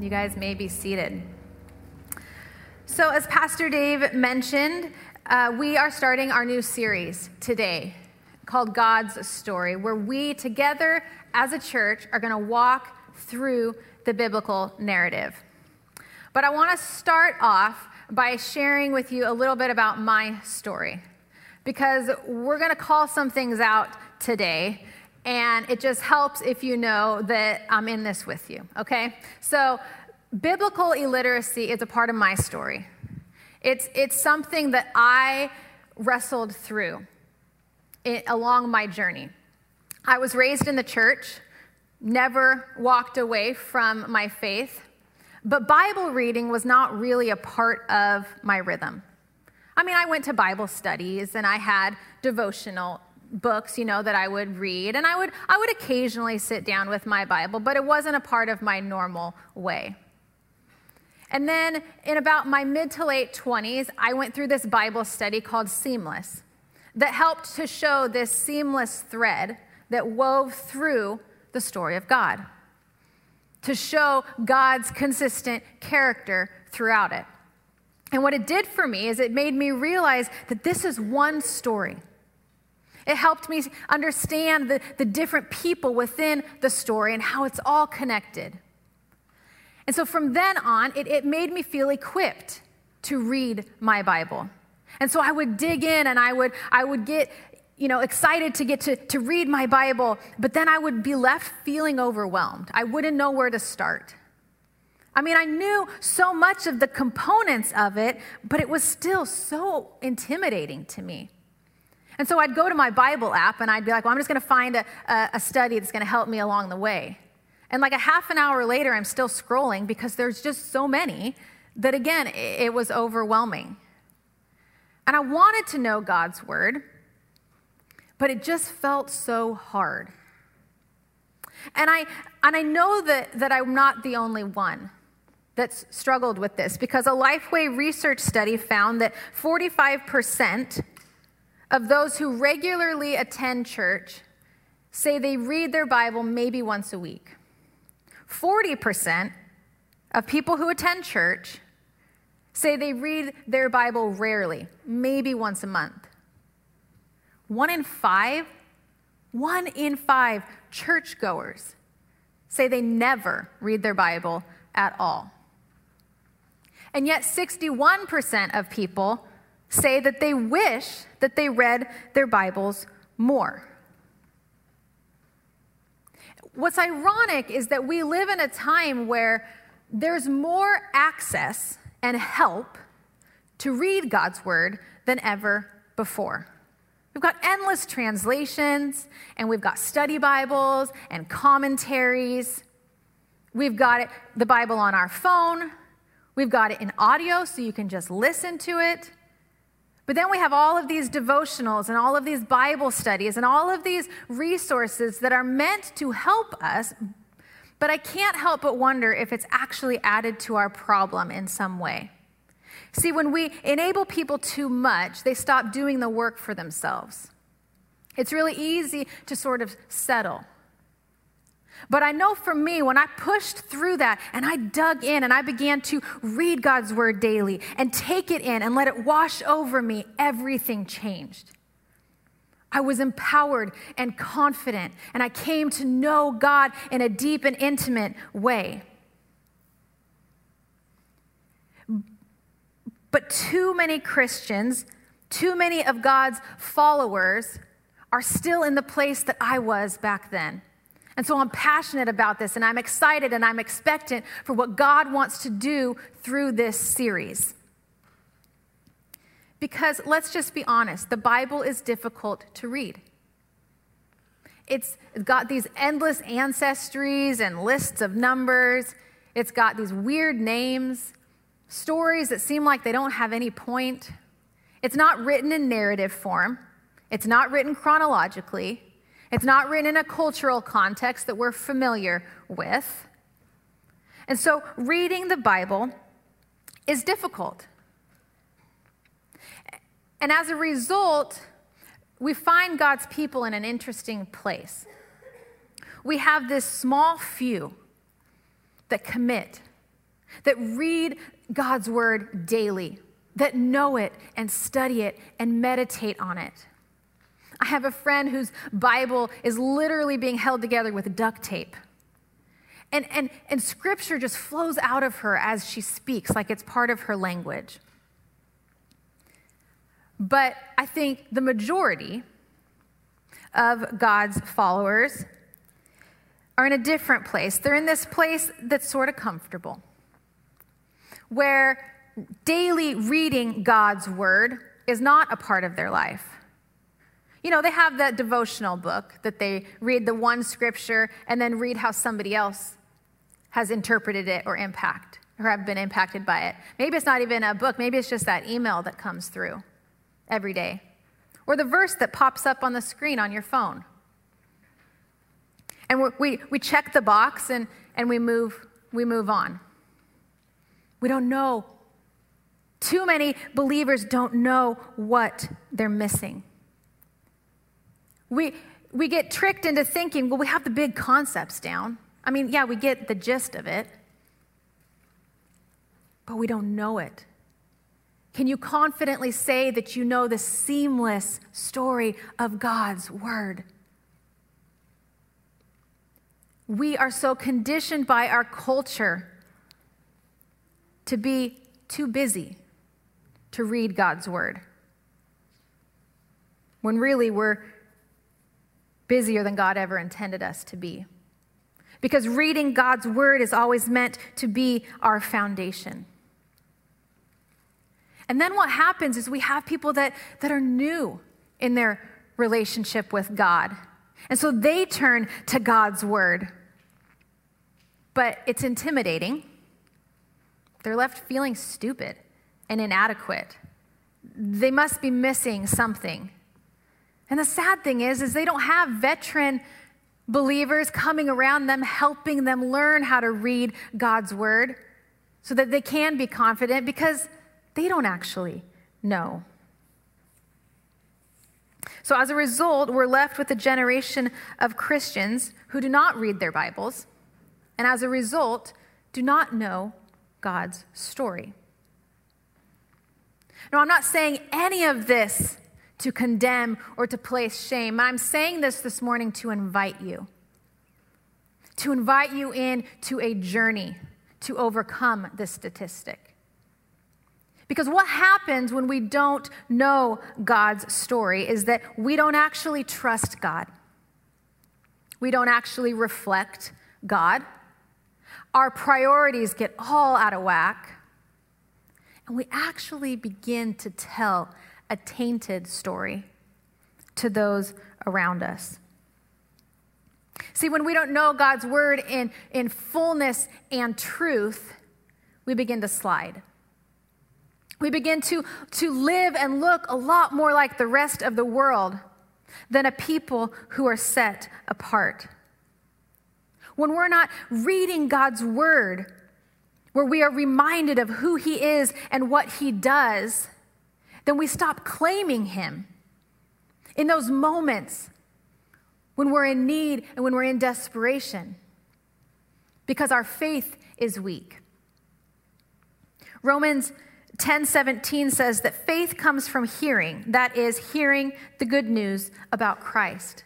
You guys may be seated. So, as Pastor Dave mentioned, uh, we are starting our new series today called God's Story, where we together as a church are going to walk through the biblical narrative. But I want to start off by sharing with you a little bit about my story because we're going to call some things out today and it just helps if you know that I'm in this with you, okay? So, biblical illiteracy is a part of my story. It's, it's something that I wrestled through it, along my journey. I was raised in the church, never walked away from my faith, but Bible reading was not really a part of my rhythm. I mean, I went to Bible studies and I had devotional books, you know, that I would read, and I would I would occasionally sit down with my Bible, but it wasn't a part of my normal way. And then in about my mid to late 20s, I went through this Bible study called Seamless that helped to show this seamless thread that wove through the story of God, to show God's consistent character throughout it. And what it did for me is it made me realize that this is one story. It helped me understand the, the different people within the story and how it's all connected. And so from then on, it, it made me feel equipped to read my Bible. And so I would dig in and I would, I would get you know, excited to get to, to read my Bible, but then I would be left feeling overwhelmed. I wouldn't know where to start. I mean, I knew so much of the components of it, but it was still so intimidating to me. And so I'd go to my Bible app and I'd be like, well, I'm just going to find a, a, study that's going to help me along the way. And like a half an hour later, I'm still scrolling because there's just so many that, again, it was overwhelming. And I wanted to know God's word, but it just felt so hard. And I, and I know that, that I'm not the only one that's struggled with this because a Lifeway research study found that 45% of those who regularly attend church say they read their Bible maybe once a week. 40% of people who attend church say they read their Bible rarely, maybe once a month. One in five, one in five churchgoers say they never read their Bible at all. And yet, 61% of people say that they wish that they read their Bibles more. What's ironic is that we live in a time where there's more access and help to read God's word than ever before. We've got endless translations, and we've got study Bibles and commentaries. We've got it, the Bible on our phone. We've got it in audio so you can just listen to it. But then we have all of these devotionals and all of these Bible studies and all of these resources that are meant to help us. But I can't help but wonder if it's actually added to our problem in some way. See, when we enable people too much, they stop doing the work for themselves. It's really easy to sort of settle. But I know for me, when I pushed through that and I dug in and I began to read God's word daily and take it in and let it wash over me, everything changed. I was empowered and confident, and I came to know God in a deep and intimate way. But too many Christians, too many of God's followers, are still in the place that I was back then. And so I'm passionate about this and I'm excited and I'm expectant for what God wants to do through this series. Because let's just be honest, the Bible is difficult to read. It's got these endless ancestries and lists of numbers. It's got these weird names, stories that seem like they don't have any point. It's not written in narrative form, it's not written chronologically. It's not written in a cultural context that we're familiar with. And so reading the Bible is difficult. And as a result, we find God's people in an interesting place. We have this small few that commit that read God's word daily, that know it and study it and meditate on it. I have a friend whose Bible is literally being held together with duct tape. And, and, and scripture just flows out of her as she speaks, like it's part of her language. But I think the majority of God's followers are in a different place. They're in this place that's sort of comfortable, where daily reading God's word is not a part of their life. You know, they have that devotional book that they read the one scripture and then read how somebody else has interpreted it or impact or have been impacted by it. Maybe it's not even a book, maybe it's just that email that comes through every day or the verse that pops up on the screen on your phone. And we, we check the box and, and we, move, we move on. We don't know. Too many believers don't know what they're missing. We, we get tricked into thinking, well, we have the big concepts down. I mean, yeah, we get the gist of it, but we don't know it. Can you confidently say that you know the seamless story of God's Word? We are so conditioned by our culture to be too busy to read God's Word. When really we're busier than God ever intended us to be. Because reading God's word is always meant to be our foundation. And then what happens is we have people that, that are new in their relationship with God. And so they turn to God's word. But it's intimidating. They're left feeling stupid and inadequate. They must be missing something. And the sad thing is is they don't have veteran believers coming around them, helping them learn how to read God's word so that they can be confident because they don't actually know. So, as a result, we're left with a generation of Christians who do not read their Bibles, and as a result, do not know God's story. Now, I'm not saying any of this to condemn or to place shame. I'm saying this this morning to invite you, to invite you in to a journey to overcome this statistic. Because what happens when we don't know God's story is that we don't actually trust God. We don't actually reflect God. Our priorities get all out of whack. And we actually begin to tell a tainted story to those around us. See, when we don't know God's word in, in fullness and truth, we begin to slide. We begin to, to live and look a lot more like the rest of the world than a people who are set apart. When we're not reading God's word, where we are reminded of who He is and what He does, then we stop claiming Him. In those moments when we're in need and when we're in desperation, because our faith is weak. Romans 10 17 says that faith comes from hearing, that is, hearing the good news about Christ.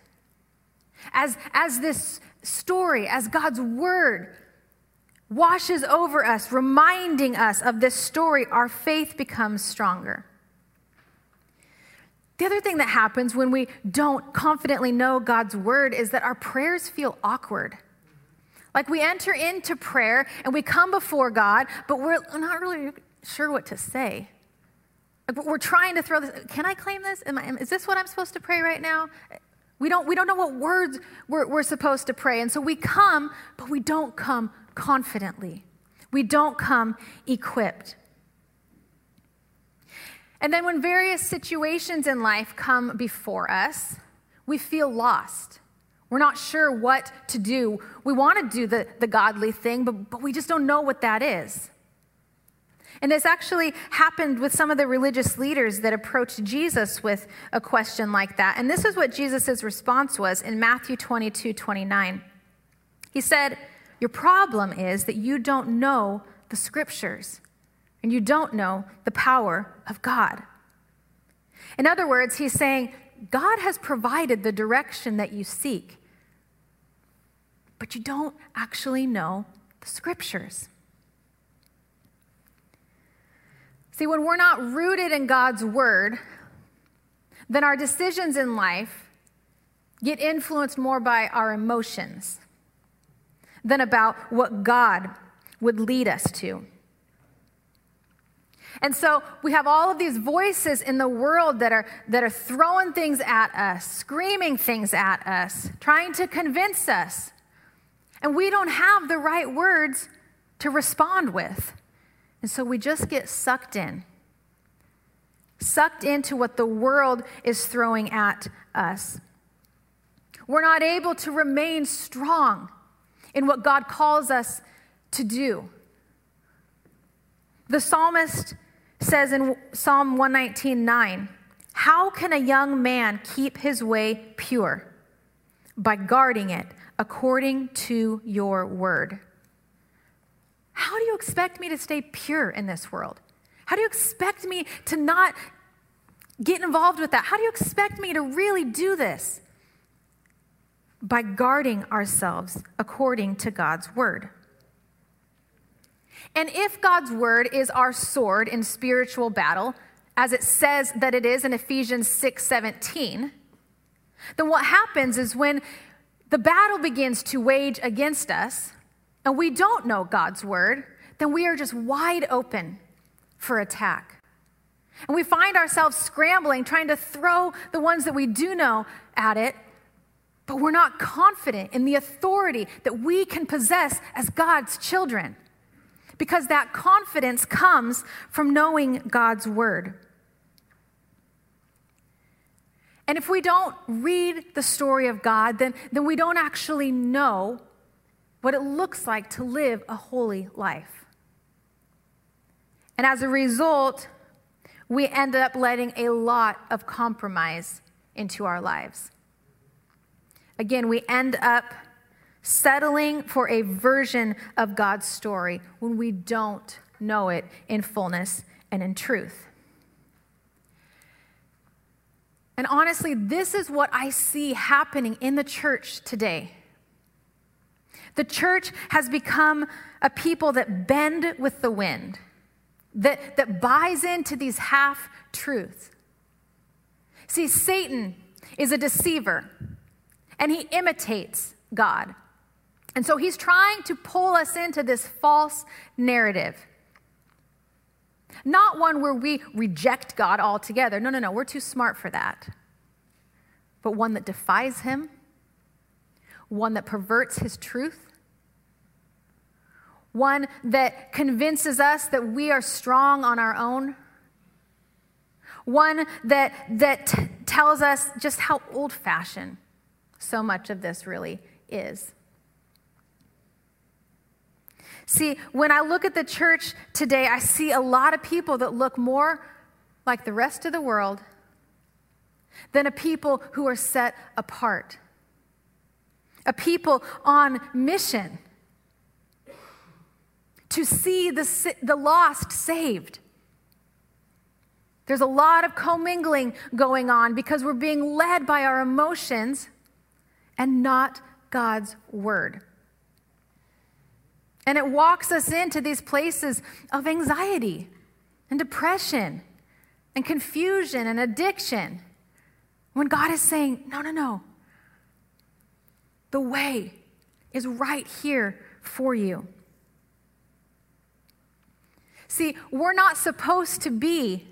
As, as this story, as God's word washes over us, reminding us of this story, our faith becomes stronger. The other thing that happens when we don't confidently know God's word is that our prayers feel awkward. Like we enter into prayer and we come before God, but we're not really sure what to say. Like we're trying to throw this. Can I claim this? I, is this what I'm supposed to pray right now? We don't, we don't know what words we're, we're supposed to pray. And so we come, but we don't come confidently. We don't come equipped. And then when various situations in life come before us, we feel lost. We're not sure what to do. We want to do the, the godly thing, but, but we just don't know what that is. And this actually happened with some of the religious leaders that approached Jesus with a question like that. And this is what Jesus' response was in Matthew 22 29. He said, Your problem is that you don't know the scriptures and you don't know the power of God. In other words, he's saying, God has provided the direction that you seek, but you don't actually know the scriptures. See, when we're not rooted in God's word, then our decisions in life get influenced more by our emotions than about what God would lead us to. And so we have all of these voices in the world that are, that are throwing things at us, screaming things at us, trying to convince us. And we don't have the right words to respond with. And so we just get sucked in, sucked into what the world is throwing at us. We're not able to remain strong in what God calls us to do. The psalmist says in Psalm 119:9, "How can a young man keep his way pure? By guarding it according to your word." How do you expect me to stay pure in this world? How do you expect me to not get involved with that? How do you expect me to really do this? By guarding ourselves according to God's word. And if God's word is our sword in spiritual battle, as it says that it is in Ephesians 6 17, then what happens is when the battle begins to wage against us and we don't know God's word, then we are just wide open for attack. And we find ourselves scrambling, trying to throw the ones that we do know at it, but we're not confident in the authority that we can possess as God's children because that confidence comes from knowing God's word. And if we don't read the story of God, then, then we don't actually know what it looks like to live a holy life. And as a result, we end up letting a lot of compromise into our lives. Again, we end up settling for a version of God's story when we don't know it in fullness and in truth. And honestly, this is what I see happening in the church today. The church has become a people that bend with the wind, that, that buys into these half truths. See, Satan is a deceiver, and he imitates God. And so he's trying to pull us into this false narrative. Not one where we reject God altogether. No, no, no, we're too smart for that. But one that defies him, one that perverts his truth, one that convinces us that we are strong on our own, one that, that t- tells us just how old fashioned so much of this really is. See, when I look at the church today, I see a lot of people that look more like the rest of the world than a people who are set apart, a people on mission to see the, the lost saved. There's a lot of commingling going on because we're being led by our emotions and not God's word. And it walks us into these places of anxiety and depression and confusion and addiction. When God is saying, no, no, no, the way is right here for you. See, we're not supposed to be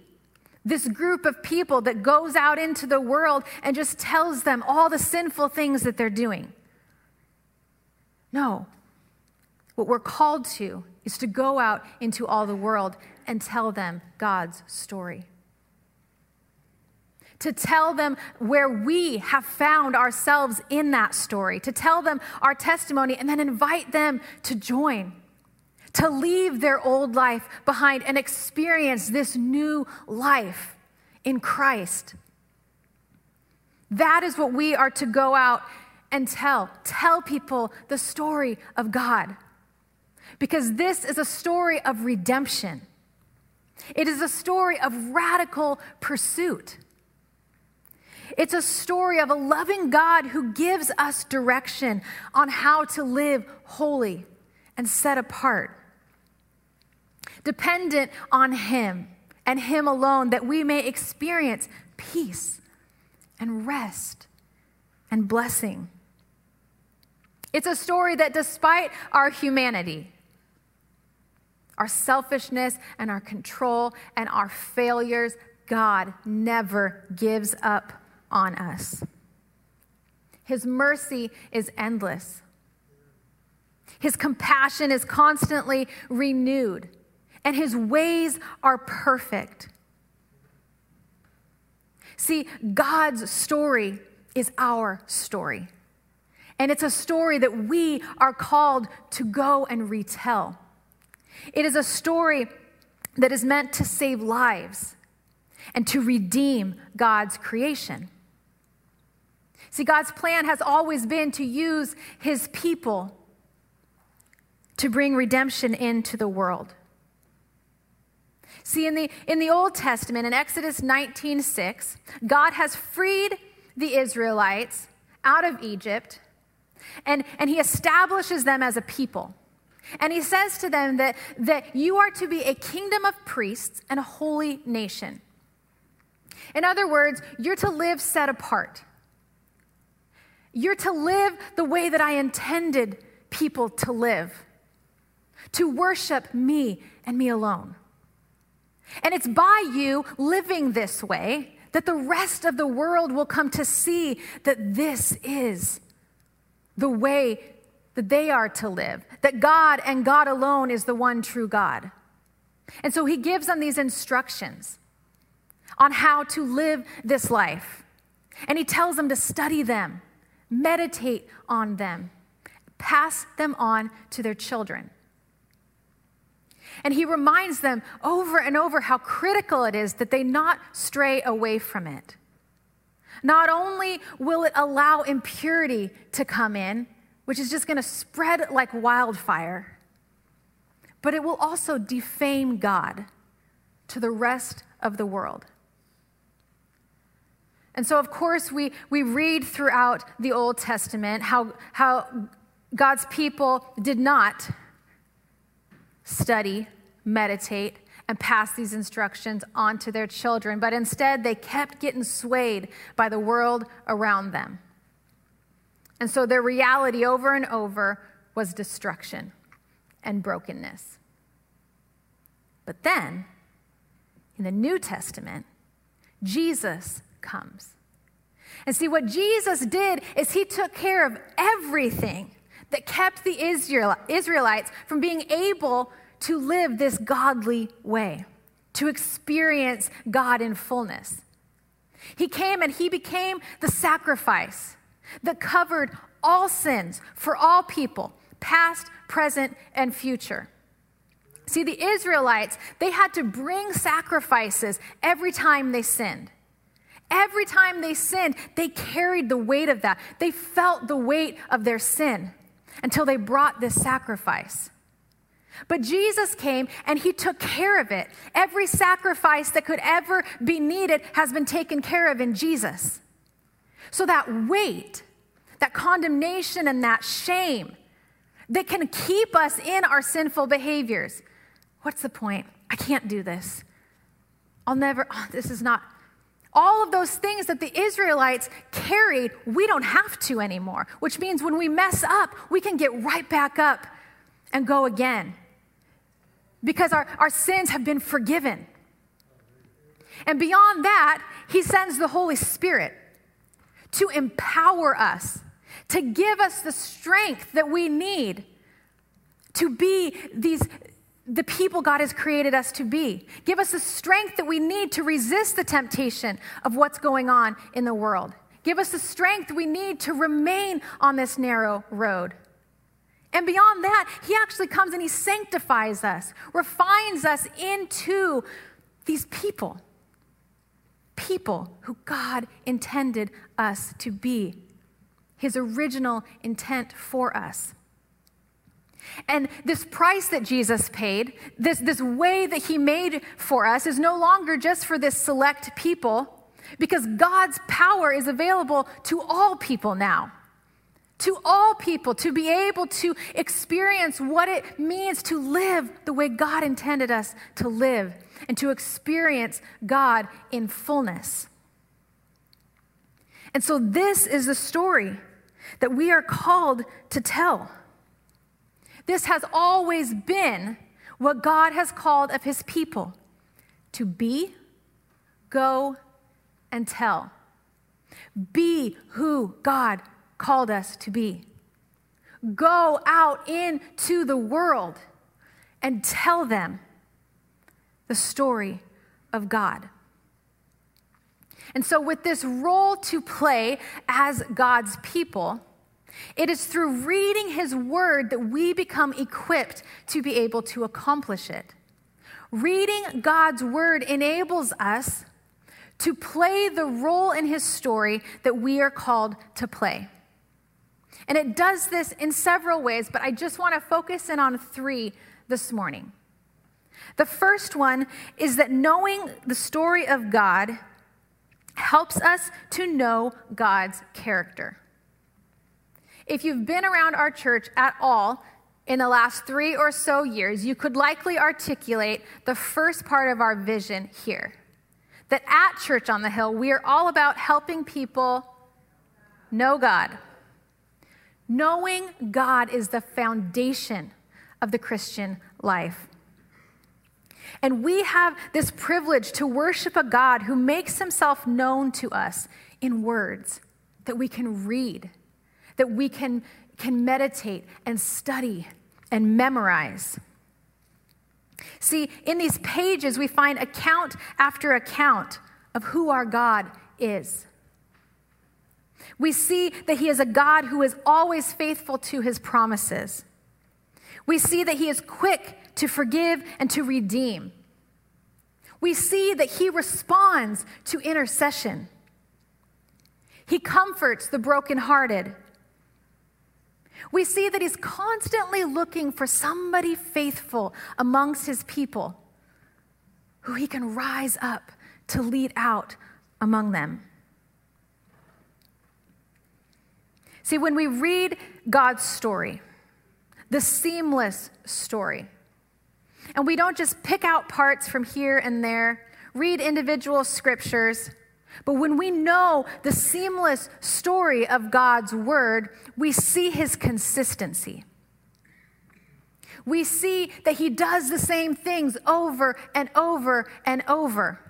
this group of people that goes out into the world and just tells them all the sinful things that they're doing. No, what we're called to is to go out into all the world and tell them God's story. To tell them where we have found ourselves in that story, to tell them our testimony, and then invite them to join, to leave their old life behind and experience this new life in Christ. That is what we are to go out and tell. Tell people the story of God. Because this is a story of redemption. It is a story of radical pursuit. It's a story of a loving God who gives us direction on how to live holy and set apart, dependent on Him and Him alone, that we may experience peace and rest and blessing. It's a story that despite our humanity, our selfishness and our control and our failures, God never gives up on us. His mercy is endless. His compassion is constantly renewed, and his ways are perfect. See, God's story is our story. And it's a story that we are called to go and retell. It is a story that is meant to save lives and to redeem God's creation. See, God's plan has always been to use his people to bring redemption into the world. See, in the, in the Old Testament, in Exodus 19 6, God has freed the Israelites out of Egypt and, and he establishes them as a people. And he says to them that, that you are to be a kingdom of priests and a holy nation. In other words, you're to live set apart. You're to live the way that I intended people to live, to worship me and me alone. And it's by you living this way that the rest of the world will come to see that this is the way that they are to live, that God and God alone is the one true God. And so he gives them these instructions on how to live this life. And he tells them to study them meditate on them, pass them on to their children. And he reminds them over and over how critical it is that they not stray away from it. Not only will it allow impurity to come in, which is just going to spread like wildfire, but it will also defame God to the rest of the world. And so, of course, we, we read throughout the Old Testament how, how God's people did not study, meditate, and pass these instructions on to their children, but instead they kept getting swayed by the world around them. And so their reality over and over was destruction and brokenness. But then, in the New Testament, Jesus comes. And see, what Jesus did is he took care of everything that kept the Israelites from being able to live this godly way, to experience God in fullness. He came and he became the sacrifice that covered all sins for all people, past, present, and future. See, the Israelites, they had to bring sacrifices every time they sinned. Every time they sinned, they carried the weight of that. They felt the weight of their sin until they brought this sacrifice. But Jesus came and he took care of it. Every sacrifice that could ever be needed has been taken care of in Jesus. So that weight, that condemnation, and that shame that can keep us in our sinful behaviors. What's the point? I can't do this. I'll never, oh, this is not, all of those things that the Israelites carried, we don't have to anymore, which means when we mess up, we can get right back up and go again because our, our sins have been forgiven. And beyond that, He sends the Holy Spirit to empower us, to give us the strength that we need to be these the people God has created us to be. Give us the strength that we need to resist the temptation of what's going on in the world. Give us the strength we need to remain on this narrow road. And beyond that, He actually comes and He sanctifies us, refines us into these people. People who God intended us to be, His original intent for us. And this price that Jesus paid, this, this way that he made for us, is no longer just for this select people, because God's power is available to all people now. To all people, to be able to experience what it means to live the way God intended us to live and to experience God in fullness. And so, this is the story that we are called to tell. This has always been what God has called of his people to be, go, and tell. Be who God called us to be. Go out into the world and tell them the story of God. And so, with this role to play as God's people, it is through reading His Word that we become equipped to be able to accomplish it. Reading God's Word enables us to play the role in His story that we are called to play. And it does this in several ways, but I just want to focus in on three this morning. The first one is that knowing the story of God helps us to know God's character. If you've been around our church at all in the last three or so years, you could likely articulate the first part of our vision here. That at Church on the Hill, we are all about helping people know God. Knowing God is the foundation of the Christian life. And we have this privilege to worship a God who makes himself known to us in words that we can read that we can, can meditate and study and memorize. See, in these pages, we find account after account of who our God is. We see that He is a God who is always faithful to His promises. We see that He is quick to forgive and to redeem. We see that He responds to intercession. He comforts the brokenhearted we see that he's constantly looking for somebody faithful amongst his people who he can rise up to lead out among them. See, when we read God's story, the seamless story, and we don't just pick out parts from here and there, read individual scriptures, but when we know the seamless story of God's word, we see his consistency. We see that he does the same things over and over and over.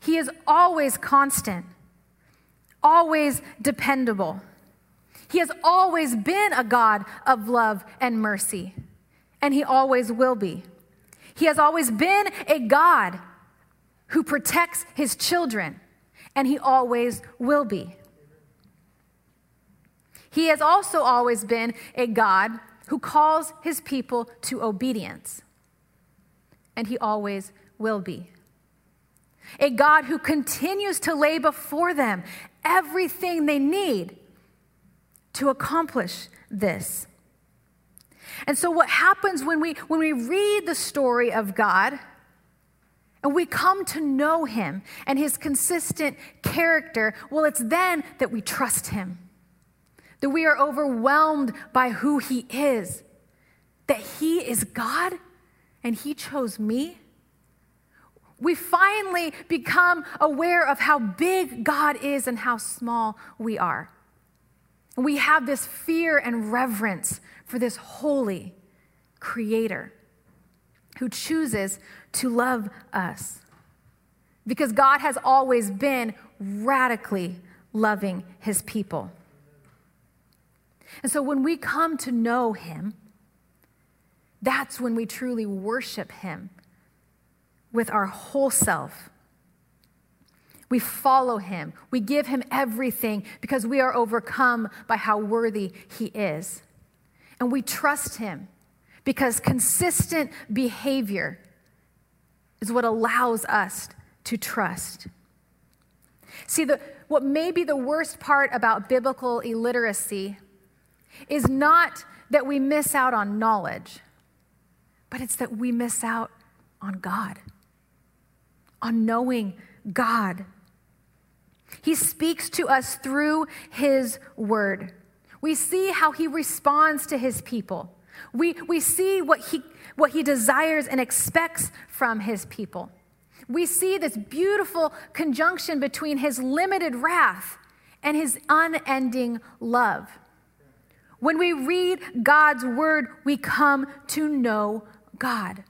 He is always constant, always dependable. He has always been a God of love and mercy, and he always will be. He has always been a God who protects his children and he always will be. He has also always been a God who calls his people to obedience, and he always will be. A God who continues to lay before them everything they need to accomplish this. And so, what happens when we, when we read the story of God and we come to know him and his consistent character, well, it's then that we trust him, that we are overwhelmed by who he is, that he is God and he chose me. We finally become aware of how big God is and how small we are. We have this fear and reverence for this holy creator who chooses to love us. Because God has always been radically loving his people. And so when we come to know him, that's when we truly worship him with our whole self. We follow him. We give him everything because we are overcome by how worthy he is. And we trust him because consistent behavior is what allows us to trust. See, the, what may be the worst part about biblical illiteracy is not that we miss out on knowledge, but it's that we miss out on God, on knowing God. He speaks to us through His Word. We see how He responds to His people. We, we see what he, what he desires and expects from His people. We see this beautiful conjunction between His limited wrath and His unending love. When we read God's Word, we come to know God.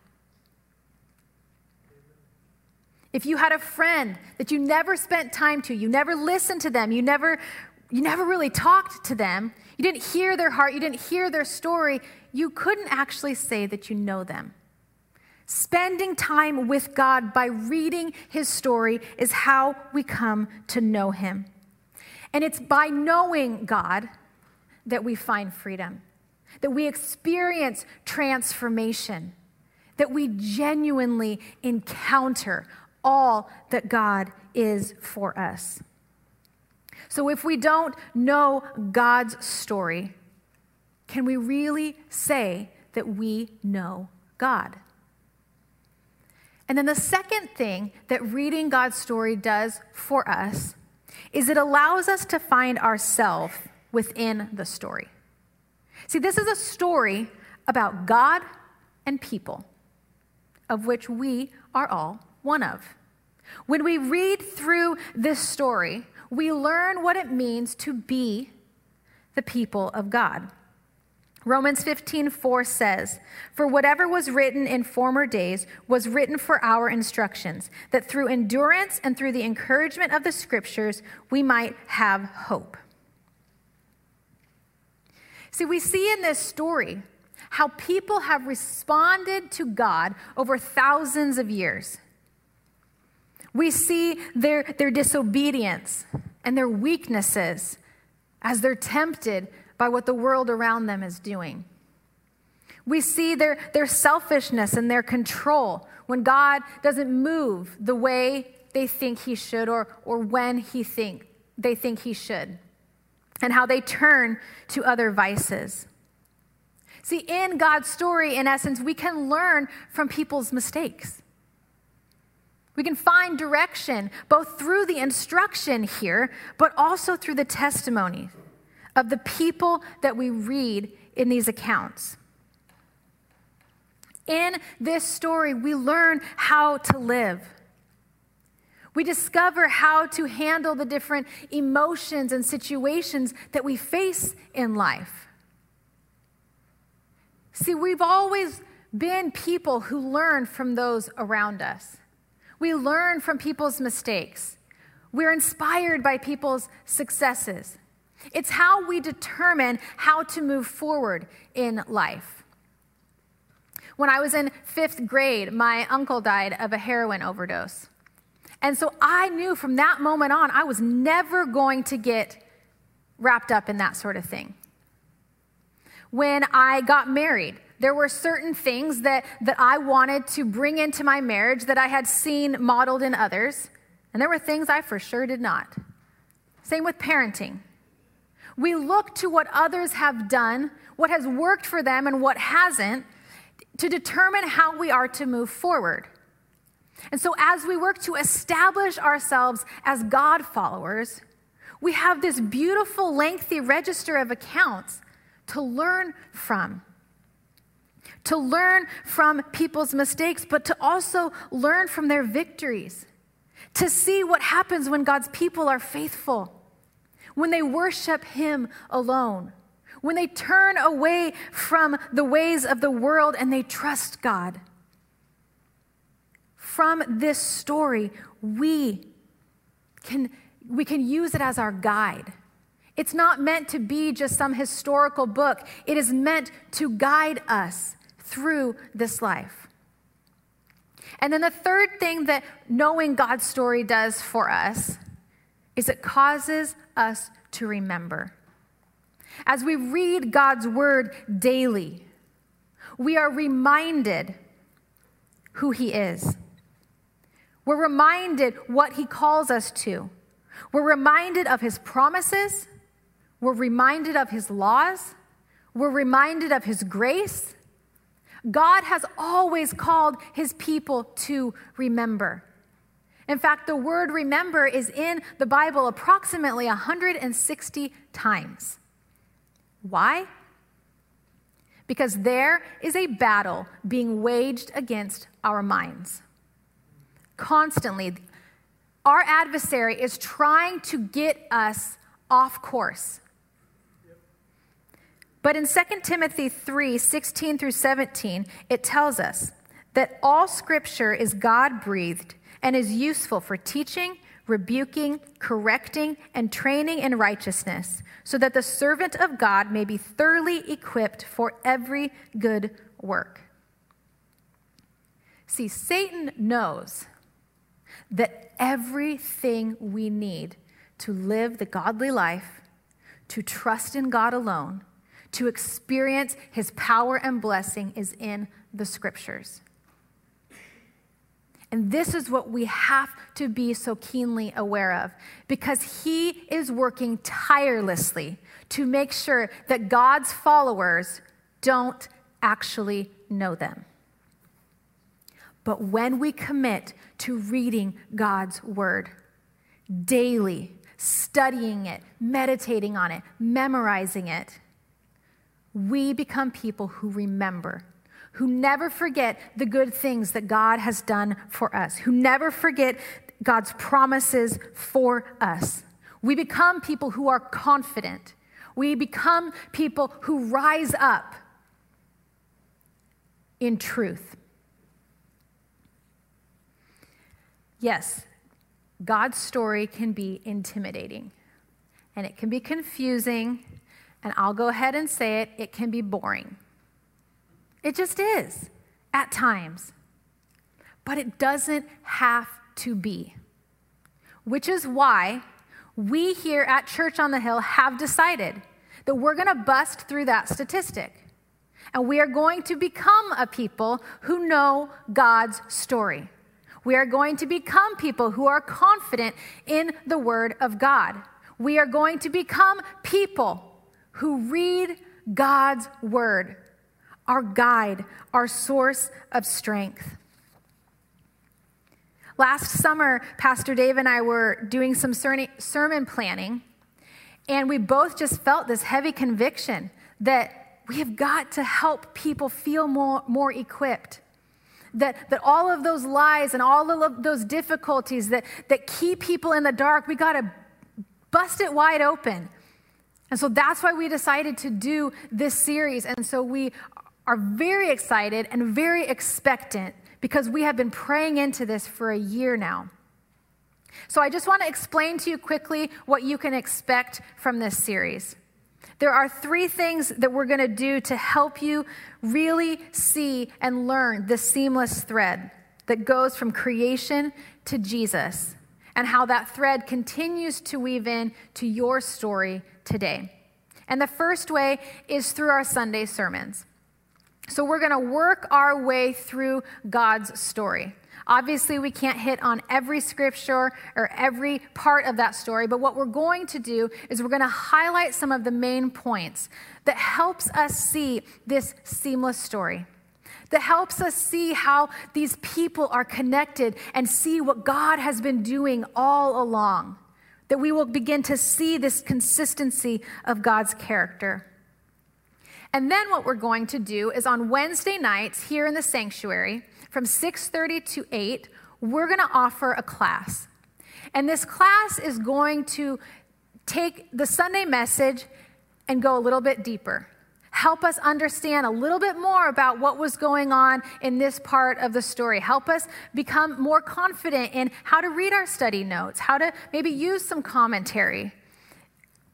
If you had a friend that you never spent time to, you never listened to them, you never, you never really talked to them, you didn't hear their heart, you didn't hear their story, you couldn't actually say that you know them. Spending time with God by reading his story is how we come to know him. And it's by knowing God that we find freedom, that we experience transformation, that we genuinely encounter all that God is for us. So, if we don't know God's story, can we really say that we know God? And then the second thing that reading God's story does for us is it allows us to find ourselves within the story. See, this is a story about God and people, of which we are all one of. When we read through this story, we learn what it means to be the people of God. Romans 15, 4 says, For whatever was written in former days was written for our instructions, that through endurance and through the encouragement of the scriptures we might have hope. See, we see in this story how people have responded to God over thousands of years. We see their, their disobedience and their weaknesses as they're tempted by what the world around them is doing. We see their, their selfishness and their control when God doesn't move the way they think he should or, or when he think, they think he should, and how they turn to other vices. See, in God's story, in essence, we can learn from people's mistakes. We can find direction both through the instruction here, but also through the testimony of the people that we read in these accounts. In this story, we learn how to live. We discover how to handle the different emotions and situations that we face in life. See, we've always been people who learn from those around us. We learn from people's mistakes. We're inspired by people's successes. It's how we determine how to move forward in life. When I was in fifth grade, my uncle died of a heroin overdose. And so I knew from that moment on, I was never going to get wrapped up in that sort of thing. When I got married, there were certain things that, that I wanted to bring into my marriage that I had seen modeled in others, and there were things I for sure did not. Same with parenting. We look to what others have done, what has worked for them, and what hasn't, to determine how we are to move forward. And so, as we work to establish ourselves as God followers, we have this beautiful, lengthy register of accounts to learn from to learn from people's mistakes, but to also learn from their victories, to see what happens when God's people are faithful, when they worship Him alone, when they turn away from the ways of the world and they trust God. From this story, we can, we can use it as our guide. It's not meant to be just some historical book. It is meant to guide us through this life. And then the third thing that knowing God's story does for us is it causes us to remember. As we read God's word daily, we are reminded who He is. We're reminded what He calls us to. We're reminded of His promises. We're reminded of His laws. we're reminded of his grace. God has always called his people to remember. In fact, the word remember is in the Bible approximately 160 times. Why? Because there is a battle being waged against our minds. Constantly, our adversary is trying to get us off course. But in 2 Timothy 3 16 through 17, it tells us that all scripture is God breathed and is useful for teaching, rebuking, correcting, and training in righteousness, so that the servant of God may be thoroughly equipped for every good work. See, Satan knows that everything we need to live the godly life, to trust in God alone, to experience his power and blessing is in the scriptures. And this is what we have to be so keenly aware of because he is working tirelessly to make sure that God's followers don't actually know them. But when we commit to reading God's word daily, studying it, meditating on it, memorizing it, we become people who remember, who never forget the good things that God has done for us, who never forget God's promises for us. We become people who are confident. We become people who rise up in truth. Yes, God's story can be intimidating and it can be confusing and I'll go ahead and say it, it can be boring. It just is at times. But it doesn't have to be. Which is why we here at Church on the Hill have decided that we're going to bust through that statistic. And we are going to become a people who know God's story. We are going to become people who are confident in the Word of God. We are going to become people who read God's word, our guide, our source of strength. Last summer, Pastor Dave and I were doing some sermon planning, and we both just felt this heavy conviction that we have got to help people feel more, more equipped. That, that all of those lies and all of those difficulties that, that keep people in the dark, we got to bust it wide open and so that's why we decided to do this series. And so we are very excited and very expectant because we have been praying into this for a year now. So I just want to explain to you quickly what you can expect from this series. There are three things that we're going to do to help you really see and learn the seamless thread that goes from creation to Jesus and how that thread continues to weave in to your story today. And the first way is through our Sunday sermons. So we're going to work our way through God's story. Obviously, we can't hit on every scripture or every part of that story, but what we're going to do is we're going to highlight some of the main points that helps us see this seamless story. That helps us see how these people are connected and see what God has been doing all along that we will begin to see this consistency of God's character. And then what we're going to do is on Wednesday nights here in the sanctuary from 6:30 to 8, we're going to offer a class. And this class is going to take the Sunday message and go a little bit deeper help us understand a little bit more about what was going on in this part of the story. Help us become more confident in how to read our study notes, how to maybe use some commentary.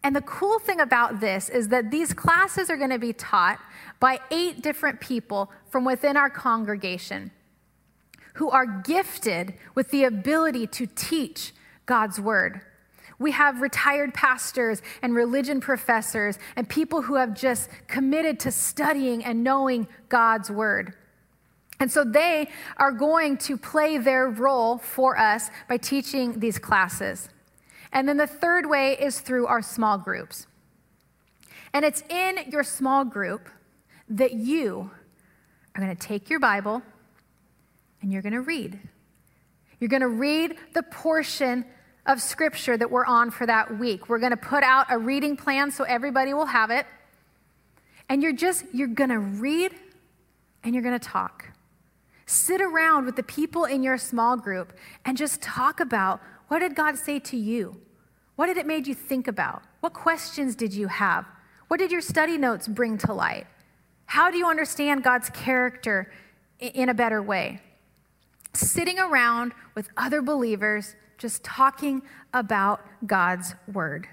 And the cool thing about this is that these classes are going to be taught by eight different people from within our congregation who are gifted with the ability to teach God's word. We have retired pastors and religion professors and people who have just committed to studying and knowing God's word. And so they are going to play their role for us by teaching these classes. And then the third way is through our small groups. And it's in your small group that you are going to take your Bible and you're going to read. You're going to read the portion of scripture that we're on for that week. We're going to put out a reading plan so everybody will have it. And you're just, you're going to read and you're going to talk. Sit around with the people in your small group and just talk about what did God say to you? What did it made you think about? What questions did you have? What did your study notes bring to light? How do you understand God's character in a better way? Sitting around with other believers, just talking about God's word.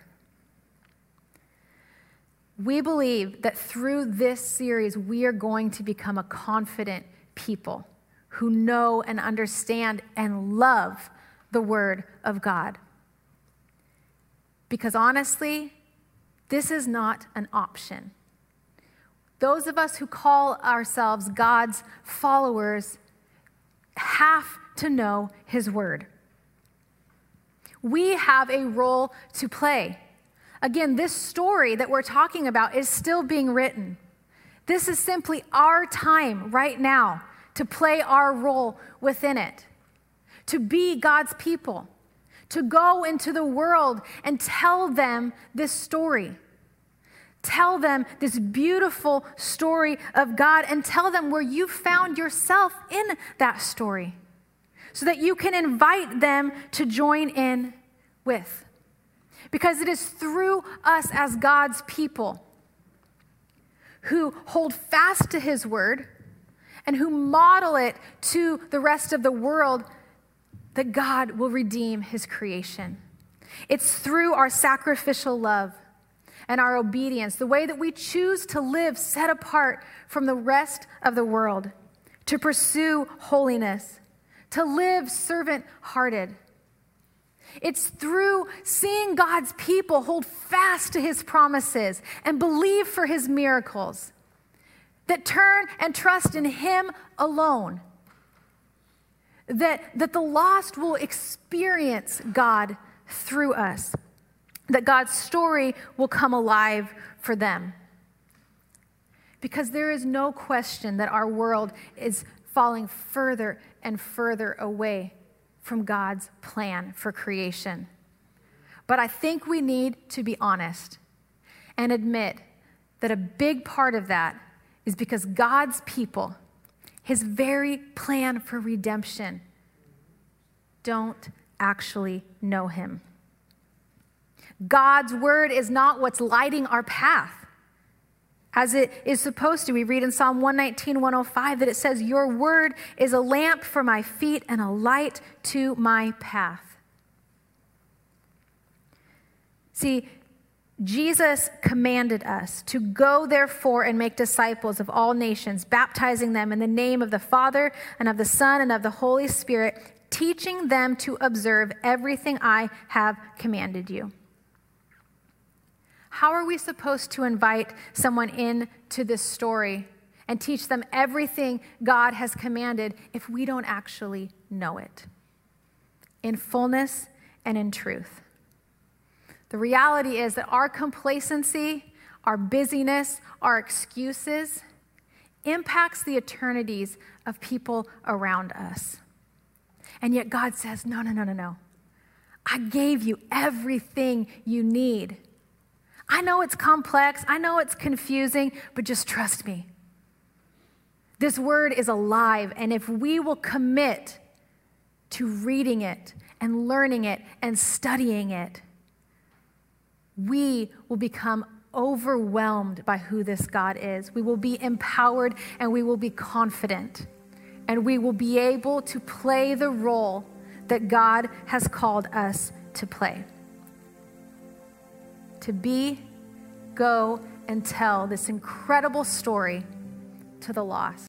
We believe that through this series, we are going to become a confident people who know and understand and love the Word of God. Because honestly, this is not an option. Those of us who call ourselves God's followers have to know His Word. We have a role to play. Again, this story that we're talking about is still being written. This is simply our time right now to play our role within it, to be God's people, to go into the world and tell them this story. Tell them this beautiful story of God and tell them where you found yourself in that story so that you can invite them to join in with. Because it is through us as God's people who hold fast to his word and who model it to the rest of the world that God will redeem his creation. It's through our sacrificial love and our obedience, the way that we choose to live set apart from the rest of the world, to pursue holiness, to live servant hearted it's through seeing God's people hold fast to his promises and believe for his miracles that turn and trust in him alone. That, that the lost will experience God through us, that God's story will come alive for them. Because there is no question that our world is falling further and further away from God's plan for creation. But I think we need to be honest and admit that a big part of that is because God's people, his very plan for redemption, don't actually know him. God's word is not what's lighting our path as it is supposed to. We read in Psalm 119, 105 that it says, Your word is a lamp for my feet and a light to my path. See, Jesus commanded us to go, therefore, and make disciples of all nations, baptizing them in the name of the Father and of the Son and of the Holy Spirit, teaching them to observe everything I have commanded you. How are we supposed to invite someone into this story and teach them everything God has commanded if we don't actually know it in fullness and in truth? The reality is that our complacency, our busyness, our excuses impacts the eternities of people around us. And yet God says, no, no, no, no, no. I gave you everything you need I know it's complex, I know it's confusing, but just trust me. This word is alive, and if we will commit to reading it and learning it and studying it, we will become overwhelmed by who this God is. We will be empowered and we will be confident, and we will be able to play the role that God has called us to play to be, go, and tell this incredible story to the lost.